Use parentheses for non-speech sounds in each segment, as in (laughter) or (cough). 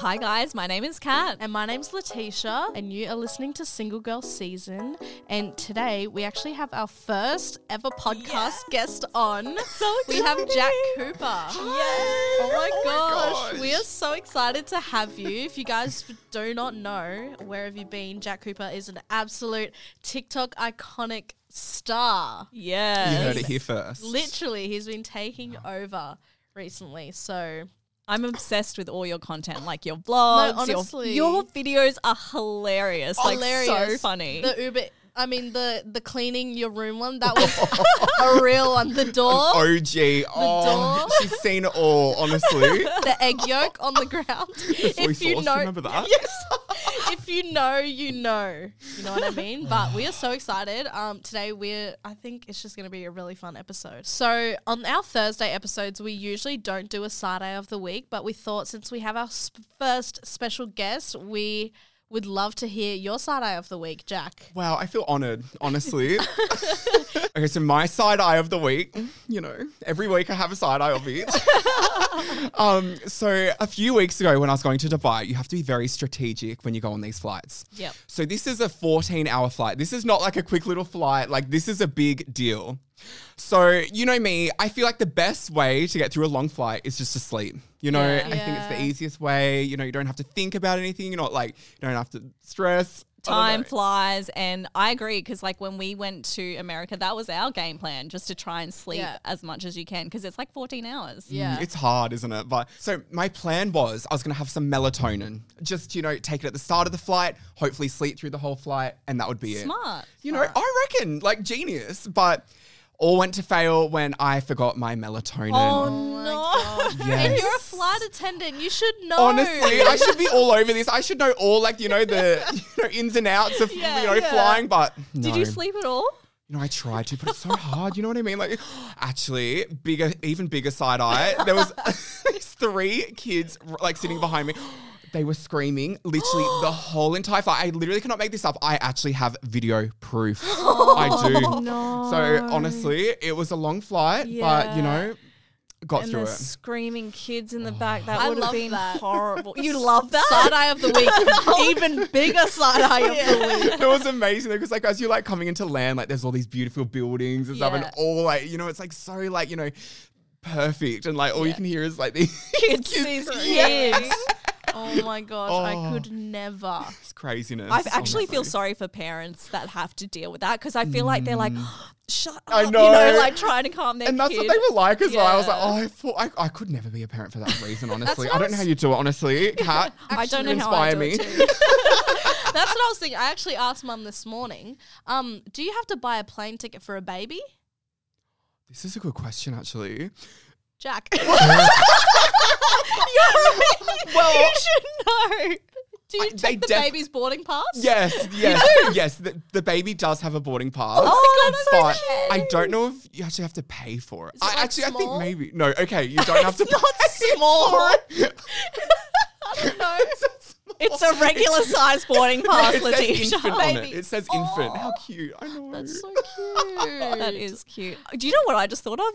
Hi guys, my name is Kat. And my name's Latisha, and you are listening to Single Girl Season. And today we actually have our first ever podcast guest on. So we have Jack Cooper. Yes. Oh my oh gosh. we are so excited to have you. If you guys do not know, where have you been? Jack Cooper is an absolute TikTok iconic star. Yes. You heard it here first. Literally, he's been taking over recently. So I'm obsessed with all your content, like your vlogs. your- honestly. your, videos are hilarious. Like so Hilarious. funny. the Uber I mean the the cleaning your room one, that was a real one. The door. OG. Oh, door. she's seen it all, honestly. (laughs) the egg yolk on the ground. soy if you know, remember that? (laughs) Yes. If you know, you know. You know what I mean? But we are so excited. Um, today we're. I think it's just going to be a really fun episode. So on our Thursday episodes, we usually don't do a side eye of the week, but we thought since we have our sp- first special guest, we would love to hear your side eye of the week, Jack. Wow, I feel honored, honestly. (laughs) okay, so my side eye of the week, you know, every week I have a side eye of it. (laughs) um, so a few weeks ago when I was going to Dubai, you have to be very strategic when you go on these flights. Yep. So this is a 14 hour flight. This is not like a quick little flight. Like this is a big deal. So, you know me, I feel like the best way to get through a long flight is just to sleep. You know, Yeah. I think it's the easiest way. You know, you don't have to think about anything. You're not like, you don't have to stress. Time flies, and I agree because like when we went to America, that was our game plan, just to try and sleep Yeah. as much as you can because it's like 14 hours. Yeah. Mm, it's hard, isn't it? But so my plan was I was going to have some melatonin. Just, you know, take it at the start of the flight, hopefully sleep through the whole flight, and that would be it. Smart. You know, I reckon, like genius. But all went to fail when I forgot my melatonin. Oh, oh my no. (laughs) Yes. And you're a flight attendant. You should know. Honestly, I should be all over this. I should know all like you know the (laughs) you know, ins and outs of Yeah, you know yeah. flying. But Did you sleep at all? You know, I tried to, but it's so hard. You know what I mean? Like, (gasps) actually, bigger, even bigger side eye. There was (laughs) these three kids like sitting behind me. They were screaming literally (gasps) the whole entire flight. I literally cannot make this up. I actually have video proof. (gasps) I do. No. So honestly, it was a long flight, but you know, got and through the it. screaming kids in the oh. back. That I would have love been that. horrible. (laughs) You love that? Side eye of the week. (laughs) Even bigger side eye of the week. (laughs) it was amazing because like as you're like coming into land, like there's all these beautiful buildings and stuff, and all like you know, it's like so like you know, perfect, and like all you can hear is like these Kids, kids these screaming. kids. Oh my gosh, I Oh. could never. It's craziness. I actually feel sorry for parents that have to deal with that because I feel like they're like, (gasps) shut up. I You know, know. like trying to calm their And that's kid. what they were like as well. I was like, oh, I thought I, I could never be a parent for that reason. (laughs) Honestly, I I don't know how you do it. Honestly, (laughs) Kat, I don't know you how I inspire do me. it too. (laughs) That's what I was thinking. I actually asked mum this morning, um, do you have to buy a plane ticket for a baby? This is a good question, actually. Jack. (laughs) (laughs) (laughs) well, you should know. Do you I- they take the def- baby's boarding pass? Yes, yes, yes. The, the baby does have a boarding pass. Oh, oh that's but so I don't know if you actually have to pay for it. it, I like, actually, I think maybe no. Okay, you don't have to It's not pay small. for it. No. It's a regular size boarding pass, it says Latisha. infant on it. Baby. It says infant. How oh, cute! I know. That's so cute. That is cute. Do you know what I just thought of?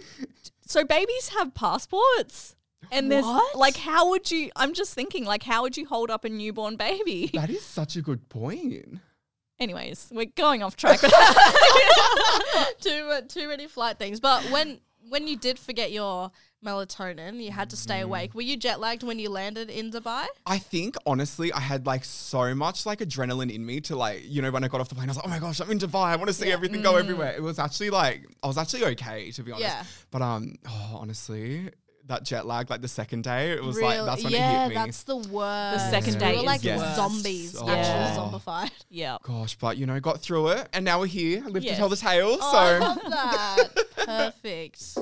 So babies have passports. And there's What? like, how would you? I'm just thinking, like, how would you hold up a newborn baby? (laughs) That is such a good point. Anyways, we're going off track. (laughs) too mu- too many flight things. But when when you did forget your melatonin, you had to stay Mm. awake. Were you jet lagged when you landed in Dubai? I think honestly, I had like so much like adrenaline in me to like, you know, when I got off the plane, I was like, oh my gosh, I'm in Dubai. I want to see everything go everywhere. It was actually like, I was actually okay to be honest. Yeah. But um, oh, honestly, that jet lag, like the second day, it was Real- like that's when yeah, it hit me. that's the worst. The second we day were is like the worst. zombies, Oh. actually Yeah. zombified. yeah. Gosh, but you know, got through it, and now we're here, I live Yes. to tell the tale. Oh, I so love that. (laughs) Perfect.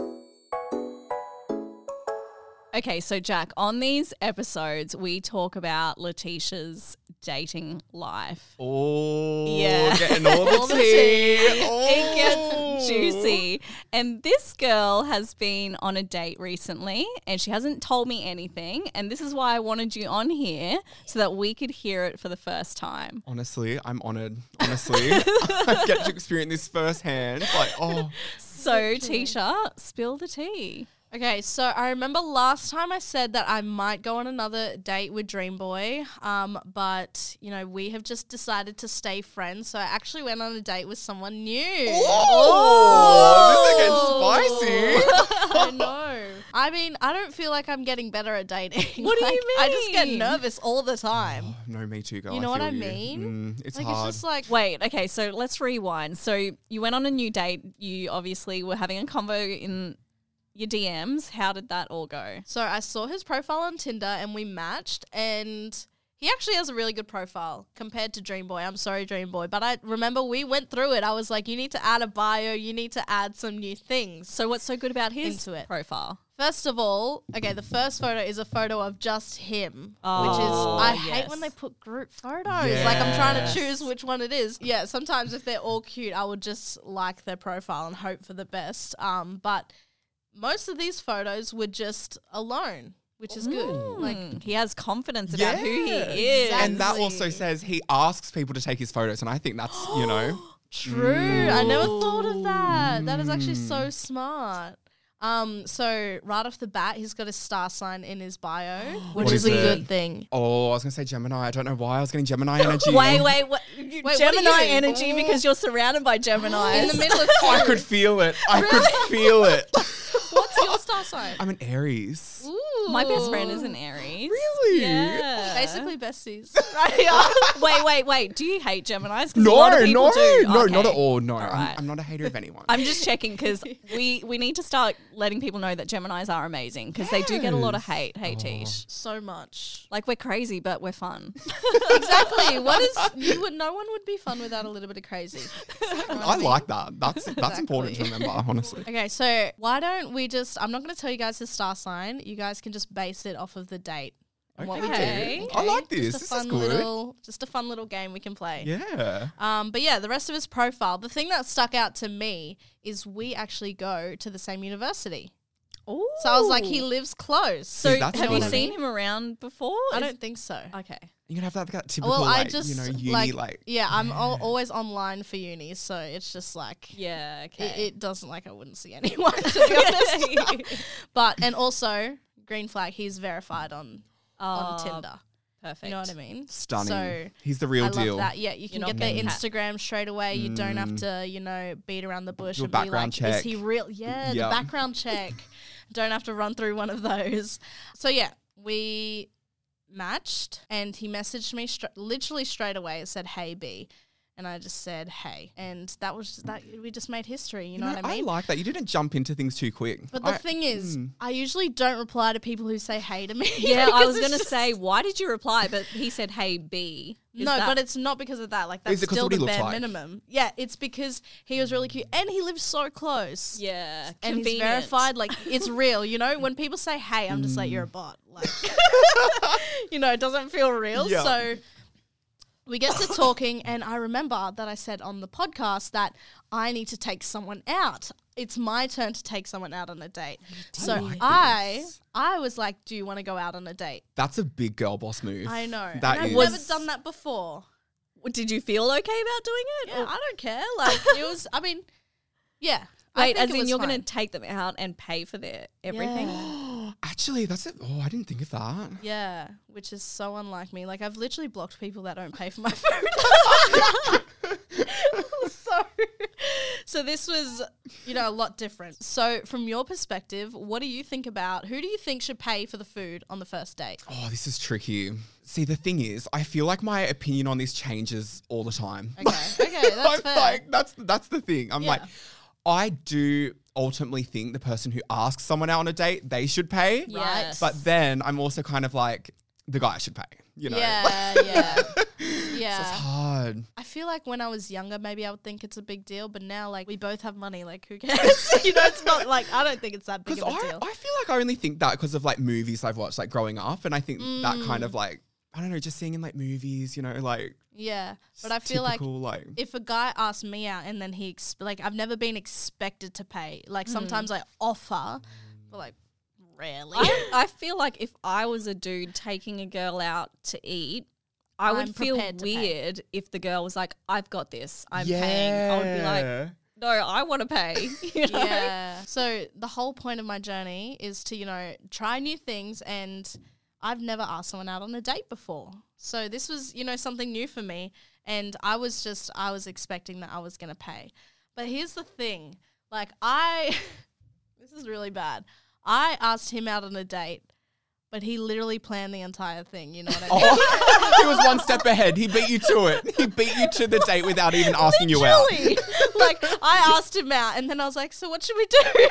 Okay, so Jack, on these episodes, we talk about Latisha's dating life. oh, Yeah. getting (laughs) all the All the tea. tea. Oh. It gets juicy. And this girl has been on a date recently and she hasn't told me anything. And this is why I wanted you on here so that we could hear it for the first time. Honestly, I'm honored. Honestly, (laughs) I get to experience this firsthand. Like, oh, So, Tisha, spill the tea. Okay, so I remember last time I said that I might go on another date with Dream Boy, um, but you know we have just decided to stay friends. So I actually went on a date with someone new. oh, this is getting spicy. (laughs) I know. (laughs) I mean, I don't feel like I'm getting better at dating. What do you mean? I just get nervous all the time. Oh, no, me too, girl. You know what I mean? Mm, it's like hard. it's just like Wait, okay, so let's rewind. So, you went on a new date. You obviously were having a convo in your DMs. How did that all go? So I saw his profile on Tinder and we matched and he actually has a really good profile compared to Dream Boy. I'm sorry, Dream Boy. But I remember we went through it. I was like, you need to add a bio, you need to add some new things. So, what's so good about his Into it. profile? First of all, okay, the first photo is a photo of just him, Oh, which is I yes. hate when they put group photos. Like I'm trying to choose which one it is. Yeah, sometimes if they're all cute, I would just like their profile and hope for the best. Um, but most of these photos were just alone, which is good. Like Mm, he has confidence about who he Yeah. is. And that also says he asks people to take his photos, and I think that's you know. (gasps) True. I never thought of that. That is actually so smart. Um, so right off the bat, he's got a star sign in his bio, (gasps) which What is, is a it? good thing. Oh, I was gonna say Gemini. I don't know why I was getting Gemini (laughs) energy. Wait, wait, wait. what Gemini you? energy because you're surrounded by Gemini. In the middle of I could feel it. I could feel it. (laughs) What's your star sign? I'm an Aries. My best friend is an Aries. Really? Yeah. Basically besties. (laughs) (laughs) wait, wait, wait. Do you hate Geminis? 'Cause a No, lot of people no, do. no, Okay. not at all. No, I'm. I'm not a hater of anyone. I'm just checking because (laughs) we we need to start letting people know that Geminis are amazing because they do get a lot of hate. Hey, Tish. so much. Like we're crazy, but we're fun. Exactly. what is you would no one would be fun without a little bit of crazy. I like that. That's that's important to remember. Honestly. Okay, so why don't we just I'm not gonna tell you guys the star sign. You guys can just base it off of the date. and What we do. Okay. I like this. Just a This fun is good. little just a fun little game we can play. Yeah. Um, but yeah, the rest of his profile, the thing that stuck out to me is we actually go to the same university. Ooh. So I was like, he lives close. So See, have you seen him around before? I Is- don't think so. Okay. You can have that, that typical Well, I like just you know uni like, like, yeah, I'm al- always online for uni, so it's just like Yeah. it, Okay. it doesn't like I wouldn't see (laughs) anyone to be honest. (laughs) but and also green flag, he's verified on on Oh, Tinder. Perfect. You know what I mean? stunning. So He's the real I deal. love that. Yeah, you can not get their getting cat- Instagram straight away. You don't have mm. to, you know, beat around the bush Do a and be like, background is he real? Yeah, Yep. the background check. (laughs) don't have to run through one of those. So yeah, we matched, and he messaged me literally straight away. It said, "Hey B." And I just said, "Hey," and that was that. We just made history. You, You know, know, what I mean? I like that. You didn't jump into things too quick. but the I- thing is, mm. I usually don't reply to people who say "Hey" to me. (laughs) Yeah, I was gonna say, why did you reply? But he said, "Hey, B." Is no, that- but it's not because of that. Like that's Is it 'cause still the bare like? minimum. Yeah, it's because he was really cute and he lives so close. yeah, And he's verified, like it's (laughs) real, you know. When people say "Hey," I'm just like, Mm. "You're a bot," like, (laughs) you know, it doesn't feel real. Yeah. So we get to talking, and I remember that I said on the podcast that I need to take someone out. It's my turn to take someone out on a date. So like I, this. I was like, "Do you want to go out on a date?" That's a big girl boss move. I know. That and I've is- never done that before. Did you feel okay about doing it? Yeah, Or- I don't care. Like (laughs) it was. I mean, yeah. I Wait, think as it in was you're going to take them out and pay for their everything? Yeah. (gasps) (gasps) (gasps) Actually, that's it. Oh, I didn't think of that. Yeah, which is so unlike me. Like I've literally blocked people that don't pay for my (laughs) food. (laughs) so, so this was, you know, a lot different. So, from your perspective, what do you think about who do you think should pay for the food on the first date? Oh, this is tricky. See, the thing is, I feel like my opinion on this changes all the time. Okay, okay, (laughs) that's fair. like, that's that's the thing. I'm like, Yeah. I do ultimately think the person who asks someone out on a date, they should pay. Right. Yes. But then I'm also kind of like, the guy should pay. You know? Yeah, (laughs) yeah, So it's hard. I feel like when I was younger, maybe I would think it's a big deal, but now, like, we both have money. Like, who cares? (laughs) you know, it's not like I don't think it's that big Because of a I, deal. I feel like I only think that because of like movies I've watched like growing up. And I think that kind Mm. of like, I don't know, just seeing in like movies, you know, like yeah, but I feel like typical, like, if a guy asks me out and then he ex- like I've never been expected to pay. Like Hmm. sometimes I offer, but like rarely. I, (laughs) I feel like if I was a dude taking a girl out to eat, I would I'm feel prepared to pay. weird if the girl was like, "I've got this, I'm paying." I would be like, "No, I want to pay." (laughs) You (laughs) know? yeah. So the whole point of my journey is to you know try new things, and I've never asked someone out on a date before. So this was you know something new for me, and I was just I was expecting that I was gonna pay. But here's the thing, like I, (laughs) this is really bad. I asked him out on a date. But he literally planned the entire thing. You know what I oh. mean? Oh, (laughs) he was one step ahead. He beat you to it. He beat you to the date without even asking you out. (laughs) Like I asked him out, and then I was like, "So what should we do?"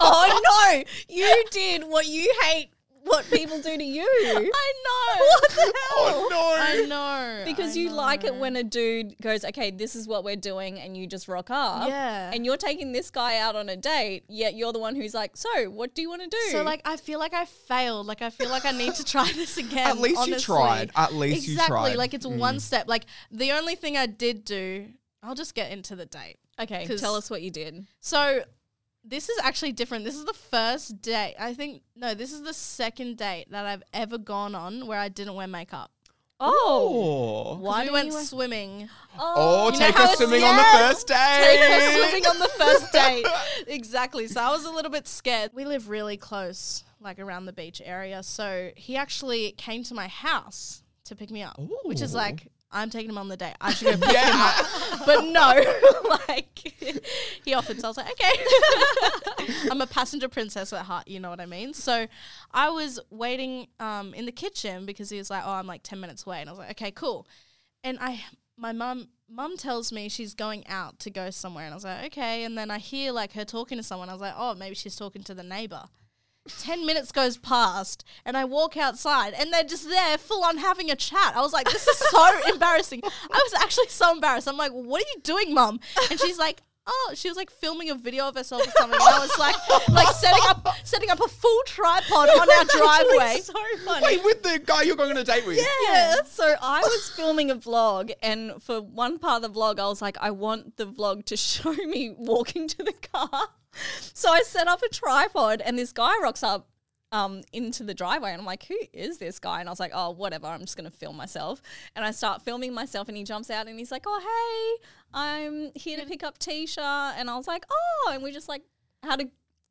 Oh no, you did what you hate. What people do to you. (laughs) I know. What the Oh no! I know. Because I you like it when a dude goes, okay, this is what we're doing, and you just rock up. Yeah. And you're taking this guy out on a date, yet you're the one who's like, so what do you want to do? So like I feel like I failed. Like I feel like I need to try (laughs) this again. At least you honestly. tried. At least you exactly. tried. Mm. Like it's one step. Like the only thing I did do. I'll just get into the date. okay, 'cause- tell us what you did. So this is actually different. This is the first date. I think no, this is the second date that I've ever gone on where I didn't wear makeup. Oh, Why we went swimming. Oh, You know take how us it's- swimming on the yeah. first Take day. us swimming on the first (laughs) date. exactly. So I was a little bit scared. We live really close, like around the beach area. So he actually came to my house to pick me up, which is like, I'm taking him on the date. I should go (laughs) pick him up. But no, (laughs) like he offered. So I was like, okay. (laughs) I'm a passenger princess at heart. You know what I mean? So I was waiting um, in the kitchen because he was like, oh, I'm like 10 minutes away. And I was like, okay, cool. And I, my mum, mum tells me she's going out to go somewhere. And I was like, okay. And then I hear like her talking to someone. I was like, oh, maybe she's talking to the neighbor. 10 minutes goes past and I walk outside and they're just there full on having a chat. I was like, this is so (laughs) embarrassing. I was actually so embarrassed. I'm like, what are you doing, mum? And she's like, oh, she was like filming a video of herself or something. And I was like, like setting up, setting up a full tripod on our driveway. so funny. Wait, with the guy you're going on a date with? Yeah. So I was filming a vlog, and for one part of the vlog, I was like, I want the vlog to (laughs) show me walking to the car. So I set up a tripod, and this guy rocks up um, into the driveway, and I'm like, who is this guy? And I was like, oh, whatever, I'm just gonna film myself. And I start filming myself, and he jumps out, and he's like, oh, hey, I'm here to pick up Tisha. And I was like, oh, and we just like had a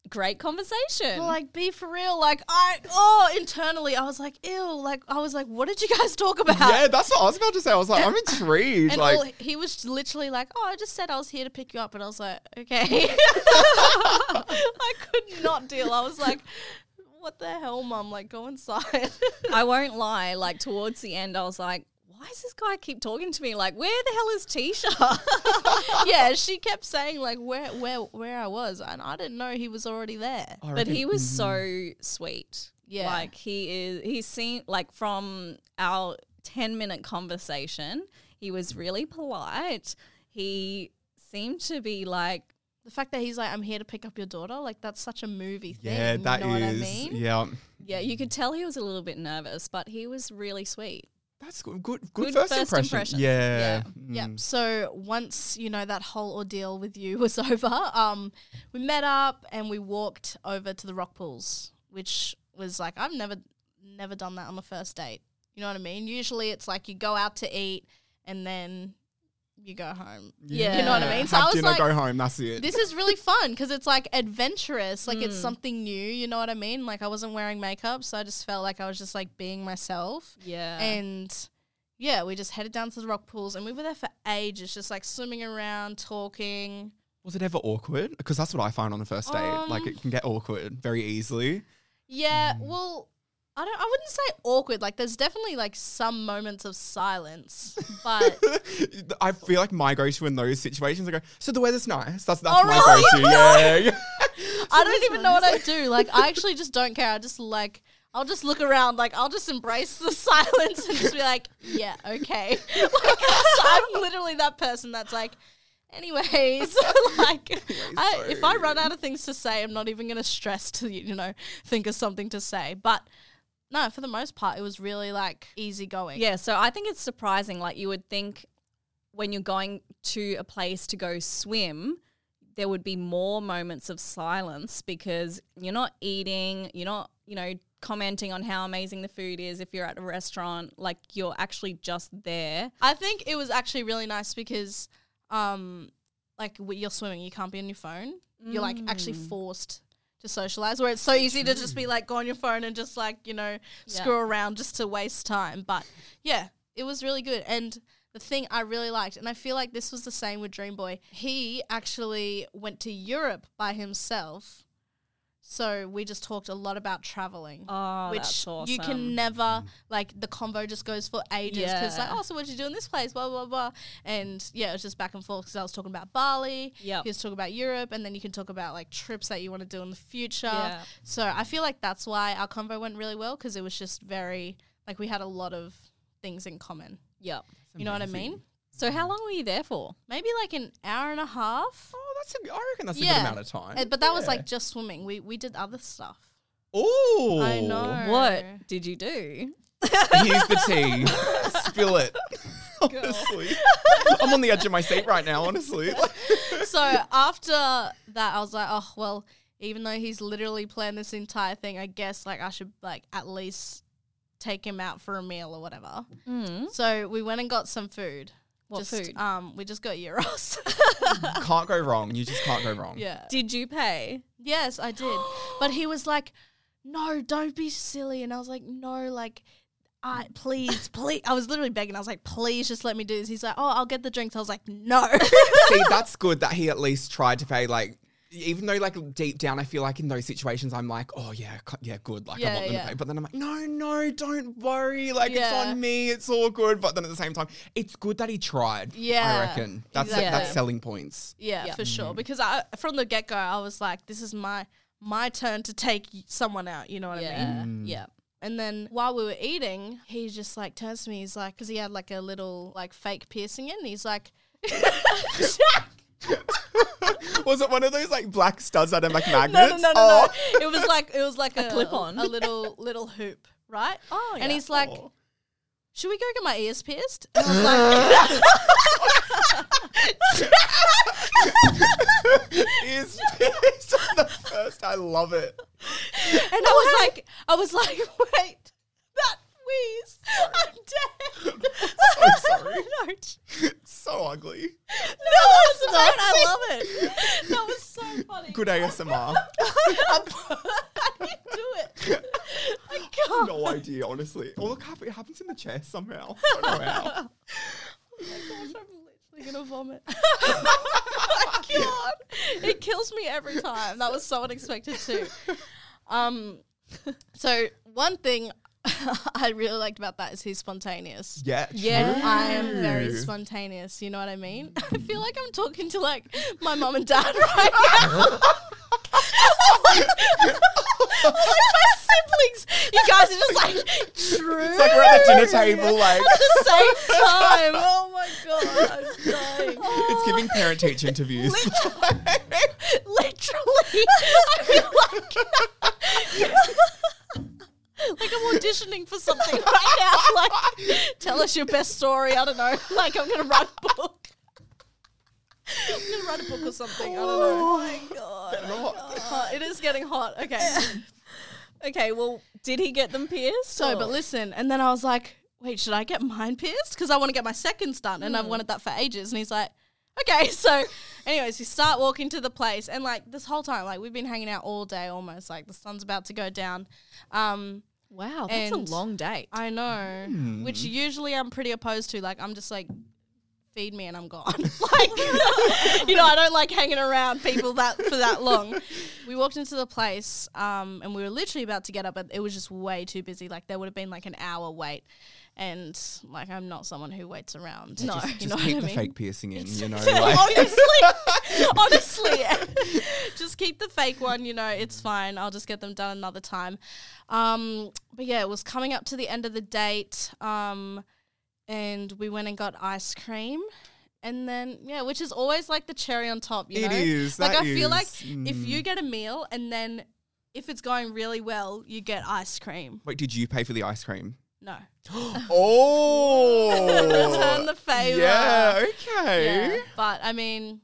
great conversation. Like, be for real. Like, I, oh, internally, I was like, ew. Like, I was like, what did you guys talk about? Yeah, that's what I was about to say. I was like, I'm (laughs) intrigued. And like, all, he was literally like, "Oh, I just said I was here to pick you up," and I was like, "Okay." (laughs) I could not deal. I was like, "What the hell, mum? Like, go inside." I won't lie. Like towards the end, I was like, "Why does this guy keep talking to me? Like, where the hell is Tisha?" (laughs) (laughs) yeah, she kept saying like where where where I was, and I didn't know he was already there. I but reckon- he was so mm-hmm. sweet. Yeah. like he is. He seemed like from our ten minute conversation, he was really polite. He seemed to be like The fact that he's like, "I'm here to pick up your daughter," like that's such a movie thing. yeah, that you know is. what I mean? Yeah. Yeah, you could tell he was a little bit nervous, but he was really sweet. That's good. Good, good, Good first, first impression. impressions. Yeah. Yeah. Mm. So once you know that whole ordeal with you was (laughs) over, um, we met up and we walked over to the rock pools, which was like I've never never done that on the first date. You know what I mean? Usually it's like you go out to eat and then you go home. Yeah. You know what I mean? So Have I was dinner, like, go home. That's it. this is really fun because it's like adventurous. Like it's Mm. something new. You know what I mean? Like I wasn't wearing makeup, so I just felt like I was just like being myself. Yeah. And yeah, we just headed down to the rock pools and we were there for ages, just like swimming around, talking. Was it ever awkward? Because that's what I find on the first date. like Um, it can get awkward very easily. Yeah, Mm. well, I don't. I wouldn't say awkward. Like there's definitely like some moments of silence, (laughs) but I feel like my go-to in those situations, I go, so the weather's nice. That's that's Oh, my really? go-to. Yeah, (laughs) (laughs) yeah. I don't even know what I do. Like I actually just don't care. I just like. I'll just look around, like I'll just embrace the silence and just be like, "Yeah, okay." Like I'm literally that person that's like, anyways, like I, if I run out of things to say, I'm not even gonna stress to you know think of something to say. But no, for the most part, it was really like easygoing. Yeah, so I think it's surprising. Like you would think when you're going to a place to go swim, there would be more moments of silence because you're not eating, you're not, you know, commenting on how amazing the food is if you're at a restaurant. Like you're actually just there. I think it was actually really nice because, um, like you're swimming, you can't be on your phone. You're like actually Mm. forced to socialize. Where it's so easy to just be mm. like go on your phone and just like you know screw around just to waste time. But yeah, it was really good. And the thing I really liked, and I feel like this was the same with Dream Boy. He actually went to Europe by himself. So we just talked a lot about traveling Oh, which that's awesome. you can never like the convo just goes for ages because like oh so what did you do in this place? Blah blah blah. And yeah it was just back and forth because I was talking about Bali. Yeah, he was talking about Europe and then you can talk about like trips that you want to do in the future. Yeah. so I feel like that's why our convo went really well because it was just very like we had a lot of things in common. Yeah, you know what I mean So how long were you there for? maybe like an hour and a half Oh, that's a, I reckon that's a Yeah. good amount of time. Uh, but that was Yeah. like just swimming we we did other stuff oh, I know What (laughs) did you do? Here's the tea. (laughs) Spill it. (laughs) honestly, I'm on the edge of my seat right now. Honestly, so after that, I was like, oh well. Even though he's literally planned this entire thing, I guess like I should like at least take him out for a meal or whatever. Mm. So we went and got some food. What just, food? Um, we just got gyros. (laughs) can't go wrong. You just can't go wrong. yeah. Did you pay? Yes, I did. but he was like, "No, don't be silly," and I was like, "No, like." I please, (laughs) please. I was literally begging. I was like, "Please, just let me do this." He's like, "Oh, I'll get the drinks." I was like, "No." See, that's good that he at least tried to pay. Like, even though like deep down, I feel like in those situations, I'm like, oh yeah, yeah, good. Like I Yeah, want them yeah. to pay. But then I'm like, no, no, don't worry. Like it's on me. It's all good. But then at the same time, it's good that he tried. Yeah, I reckon that's exactly. that's selling points. Yeah, Yeah. for sure. Mm-hmm. Because I from the get go, I was like, "This is my my turn to take someone out." You know what I Yeah. mean? Mm. Yeah. And then while we were eating, he just like turns to me. He's like, because he had like a little like fake piercing in. He's like, (laughs) (laughs) (laughs) Was it one of those like black studs that are like magnets? no, no, no, Oh. no. It was like it was like a, clip-on. a little little hoop, right? Oh, And yeah. he's like, Oh. "Should we go get my ears pierced?" And I was like, Is pissed on the first. I love it. and I was like, I was like, (laughs) "Wait, wheeze, I'm dead." (laughs) So sorry. (laughs) no, so ugly. No, it's not. I love it. That was so (laughs) funny. Good ASMR. I didn't do it. I can't. no idea, honestly. Oh, look, it happens in the chest somehow. I don't know how. Oh my gosh, I'm literally gonna vomit. I can't. It kills me every time. That was so unexpected too. Um, so one thing (laughs) I really liked about that is he's spontaneous. Yeah, Yeah. true. I am very spontaneous. You know what I mean? (laughs) I feel like I'm talking to like my mom and dad (laughs) right now. like my siblings. You guys are just like true. It's like we're at the dinner table, like at the same time. Oh my god, I'm dying. it's giving parent teacher interviews. Literally, I feel like like I'm auditioning for something right now. Like, tell us your best story. I don't know. (laughs) Like, I'm gonna write a book. I'm gonna write a book or something. I don't know. Oh my god. Hot. It is getting hot. Okay. (laughs) Okay, well, did he get them pierced? So, or- but listen, and then I was like, wait, should I get mine pierced? Because I want to get my seconds done, and I've wanted that for ages. And he's like, okay. (laughs) So, anyways, we start walking to the place, and like this whole time, like we've been hanging out all day almost. Like the sun's about to go down. Um, wow, that's and a long date. I know, hmm. which usually I'm pretty opposed to. Like I'm just like. Feed me and I'm gone. (laughs) like, you know, I don't like hanging around people that for that long. We walked into the place, um, and we were literally about to get up, but it was just way too busy. Like there would have been like an hour wait, and like I'm not someone who waits around. No, Just, (laughs) you just know keep what I the fake piercing in, you know. (laughs) Like, honestly, honestly, just keep the fake one. You know, it's fine. I'll just get them done another time. Um, but yeah, it was coming up to the end of the date. Um, and we went and got ice cream. And then yeah, which is always like the cherry on top, you It know. is, Like I feel like is, if mm. you get a meal and then if it's going really well, you get ice cream. Wait, did you pay for the ice cream? No. (gasps) Oh, the favor. Yeah, okay. Yeah, but I mean,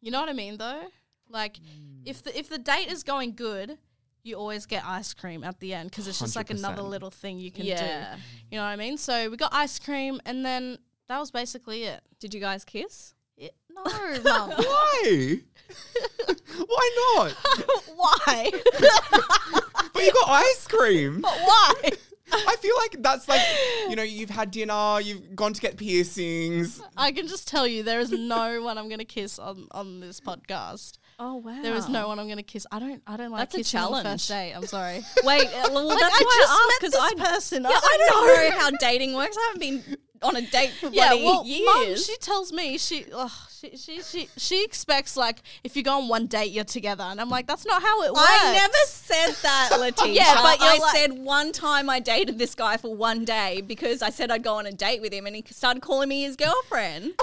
you know what I mean, though. Like, if the if the date is going good, you always get ice cream at the end because it's just like another 100%. little thing you can Yeah. do. You know what I mean? So we got ice cream, and then that was basically it. Did you guys kiss? It- (laughs) no, mum. (laughs) Why? (laughs) Why not? Why? But you got ice cream. But why? I feel like that's like, you know, you've had dinner, you've gone to get piercings. I can just tell you, there is no one I'm gonna kiss on on this podcast. Oh wow. There is no one I'm gonna kiss. I don't. I don't like That's a kissing on the challenge. first date. I'm sorry. (laughs) Wait, uh, well, Like, that's I why just I met asked because this I person. Yeah, I I don't don't know. know how dating works. I haven't been on a date for Yeah, well, years. mum, she tells me she, ugh, she, she, she, she expects like if you go on one date, you're together, and I'm like, that's not how it works. I never said that, (laughs) Latisha. Yeah, but I like- said one time I dated this guy for one day because I said I'd go on a date with him, and he started calling me his girlfriend. (laughs)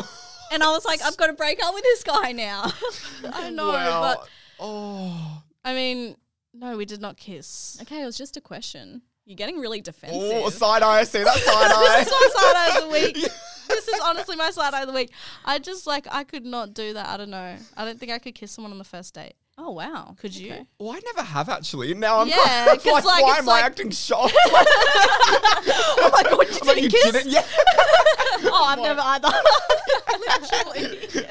and I was like, I've got to break up with this guy now. (laughs) I know, Well, but oh, I mean, no, we did not kiss. okay, it was just a question. You're getting really defensive. oh, side eye. I see that side eye. (laughs) This is my side eye of the (laughs) week. This is honestly my side eye of the week. I just like I could not do that. I don't know. I don't think I could kiss someone on the first date. oh wow. Could you? Okay. Well, I never have actually. Now I'm Yeah, kind like, like, why am like- I acting shocked? Oh my god, you I'm like, didn't you kiss? didn't? Yeah. Oh, I've never either. Literally.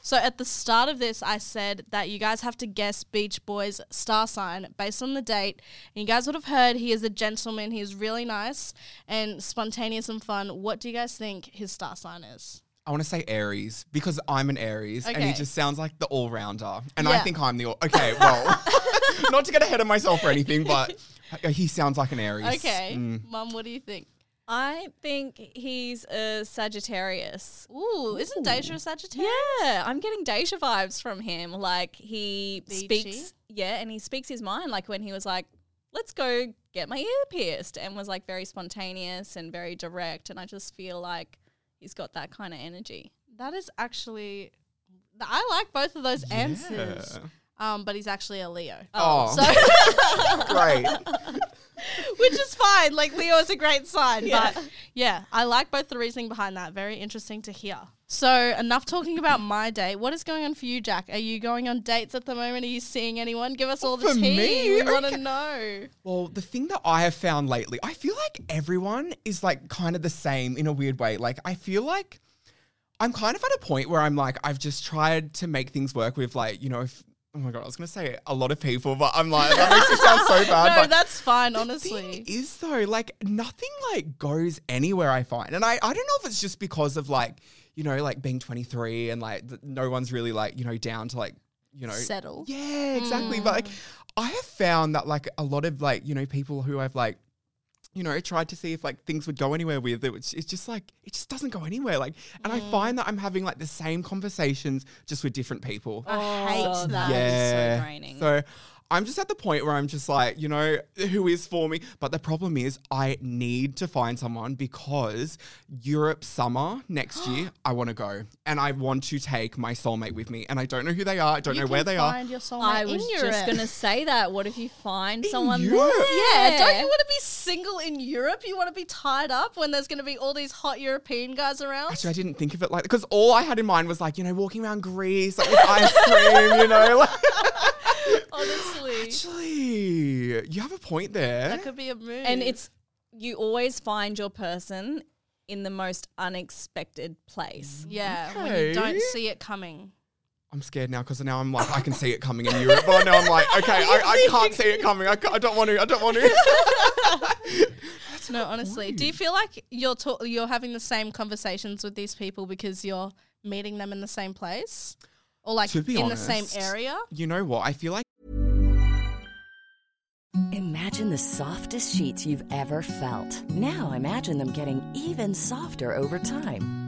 so at the start of this, I said that you guys have to guess Beach Boy's star sign based on the date. And you guys would have heard he is a gentleman. He is really nice and spontaneous and fun. What do you guys think his star sign is? I want to say Aries because I'm an Aries and he just sounds like the all rounder. And I think I'm the all. Okay, well, (laughs) not to get ahead of myself or anything, but (laughs) he sounds like an Aries. Okay, Mm. Mum, what do you think? I think he's a Sagittarius. Ooh, isn't Deja a Sagittarius? Yeah, I'm getting Deja vibes from him. Like he Beachy? speaks, yeah, and he speaks his mind. Like when he was like, "Let's go get my ear pierced," and was like very spontaneous and very direct. And I just feel like he's got that kind of energy. That is actually. I like both of those answers. Um, but he's actually a Leo. Oh, So (laughs) great. Which is fine. Like Leo is a great sign. Yeah. But yeah, I like both the reasoning behind that. Very interesting to hear. So enough talking about my date. What is going on for you, Jack? Are you going on dates at the moment? Are you seeing anyone? Give us all the For tea. me? We want to know. Well, the thing that I have found lately, I feel like everyone is like kind of the same in a weird way. Like, I feel like I'm kind of at a point where I'm like, I've just tried to make things work with like, you know, if, oh my God, I was going to say a lot of people, but I'm like, that makes it sound so (laughs) bad. No, but that's fine. Honestly, is though, like nothing like goes anywhere. I find, and I I don't know if it's just because of like you know like being 23 and like th- no one's really like you know down to like you know settle. Yeah, exactly. But like hmm. I have found that like a lot of like you know people who I've like you know tried to see if like things would go anywhere with it. It's, it's just like it just doesn't go anywhere. Like, and I find that I'm having like the same conversations just with different people. I hate Oh, that. is so yeah. draining. So I'm just at the point where I'm just like, you know, who is for me? But the problem is, I need to find someone because Europe summer next year, (gasps) I want to go and I want to take my soulmate with me. And I don't know who they are. I don't You know where can they are. find Your soulmate I in was Europe. just gonna say that. What if you find In someone Europe? Yeah, don't you want to be single in Europe? You want to be tied up when there's going to be all these hot European guys around? Actually, I didn't think of it like because all I had in mind was like, you know, walking around Greece like, with ice cream, you know. Like, (laughs) (laughs) Honestly, actually, you have a point there. that could be a move. And it's you always find your person in the most unexpected place. Mm-hmm. yeah, when you don't see it coming. I'm scared now because now I'm like, I can see it coming in Europe. But now I'm like, okay, I, I (laughs) can't see it coming. I, I don't want to. I don't want to. (laughs) No, honestly, do you feel like you're ta- you're having the same conversations with these people because you're meeting them in the same place, or like To be in honest, the same area? you know what? I feel like Imagine the softest sheets you've ever felt. Now imagine them getting even softer over time.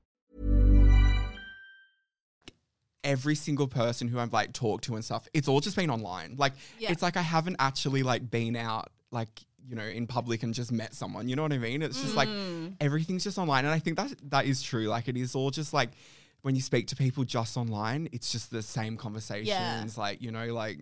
Every single person who I've like talked to and stuff, it's all just been online. Like Yeah. it's like I haven't actually like been out like you know in public and just met someone. You know what I mean? It's just like mm. everything's just online, and I think that that is true. Like it is all just like when you speak to people just online, it's just the same conversations. Like you know, like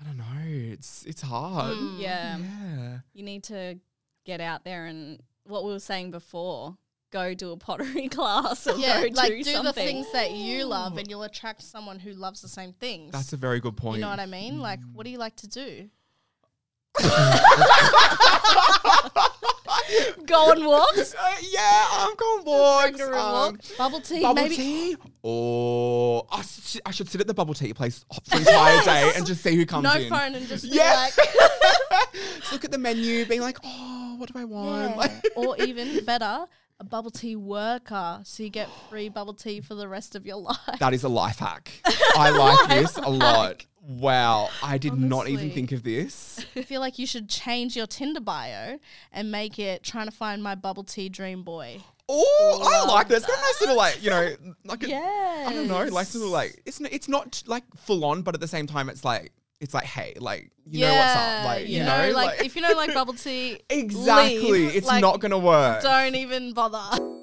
I don't know. It's it's hard. Mm, yeah. Yeah. You need to get out there and what we were saying before, go do a pottery (laughs) class or Yeah, go like do, do something. the things that you love, and you'll attract someone who loves the same things. That's a very good point. you know what I mean? Like, what do you like to do? (laughs) Go on walks. (laughs) Uh, yeah, I'm going walks. Um, walk, bubble tea, Bubble maybe. tea? Or I, s- I should sit at the bubble tea place for the entire day and just see who comes No in. phone and just be Yeah. like, look at the menu, being like, oh, what do I want? yeah. Like, or even better, a bubble tea worker, so you get free bubble tea for the rest of your (laughs) life. that is a life hack. (laughs) I like this a lot. Wow, I did not even think of this. I feel like you should change your Tinder bio and make it trying to find my bubble tea dream boy. Oh, I like this. Got a nice little like, you know, like a, Yeah. I don't know, like little like it's it's not like full on, but at the same time, it's like it's like hey, like you know what's up, like you know, like, if you don't like bubble tea, (laughs) exactly, leave. it's Like, not gonna work. Don't even bother. (laughs)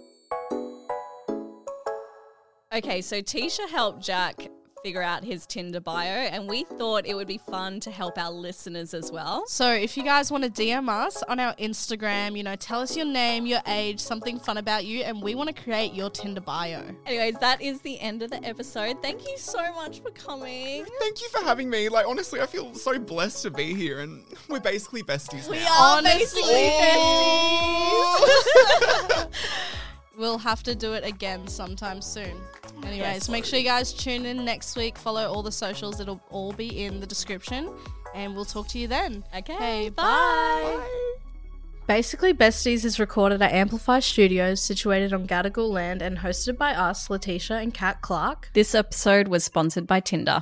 Okay, so Tisha helped Jack figure out his Tinder bio, and we thought it would be fun to help our listeners as well. So if you guys want to DM us on our Instagram, you know, tell us your name, your age, something fun about you, and we want to create your Tinder bio. Anyways, that is the end of the episode. Thank you so much for coming. Thank you for having me. Like honestly, I feel so blessed to be here, and we're basically besties. We now. are basically Oh. (laughs) (laughs) We'll have to do it again sometime soon. Anyways, make sure you guys tune in next week. Follow all the socials. It'll all be in the description. And we'll talk to you then. Okay, bye. Basically Besties is recorded at Amplify Studios, situated on Gadigal land, and hosted by us, Latisha and Kat Clark. This episode was sponsored by Tinder.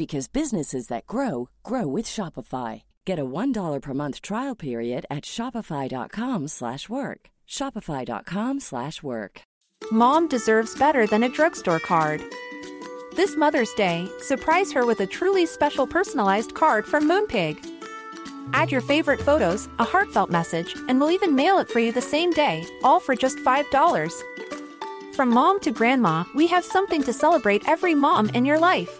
because businesses that grow grow with Shopify. Get a $1 per month trial period at Shopify.com slash work. Shopify.com slash work. Mom deserves better than a drugstore card. This Mother's Day, surprise her with a truly special personalized card from Moonpig. Add your favorite photos, a heartfelt message, and we'll even mail it for you the same day, all for just $5. From mom to grandma, we have something to celebrate every mom in your life.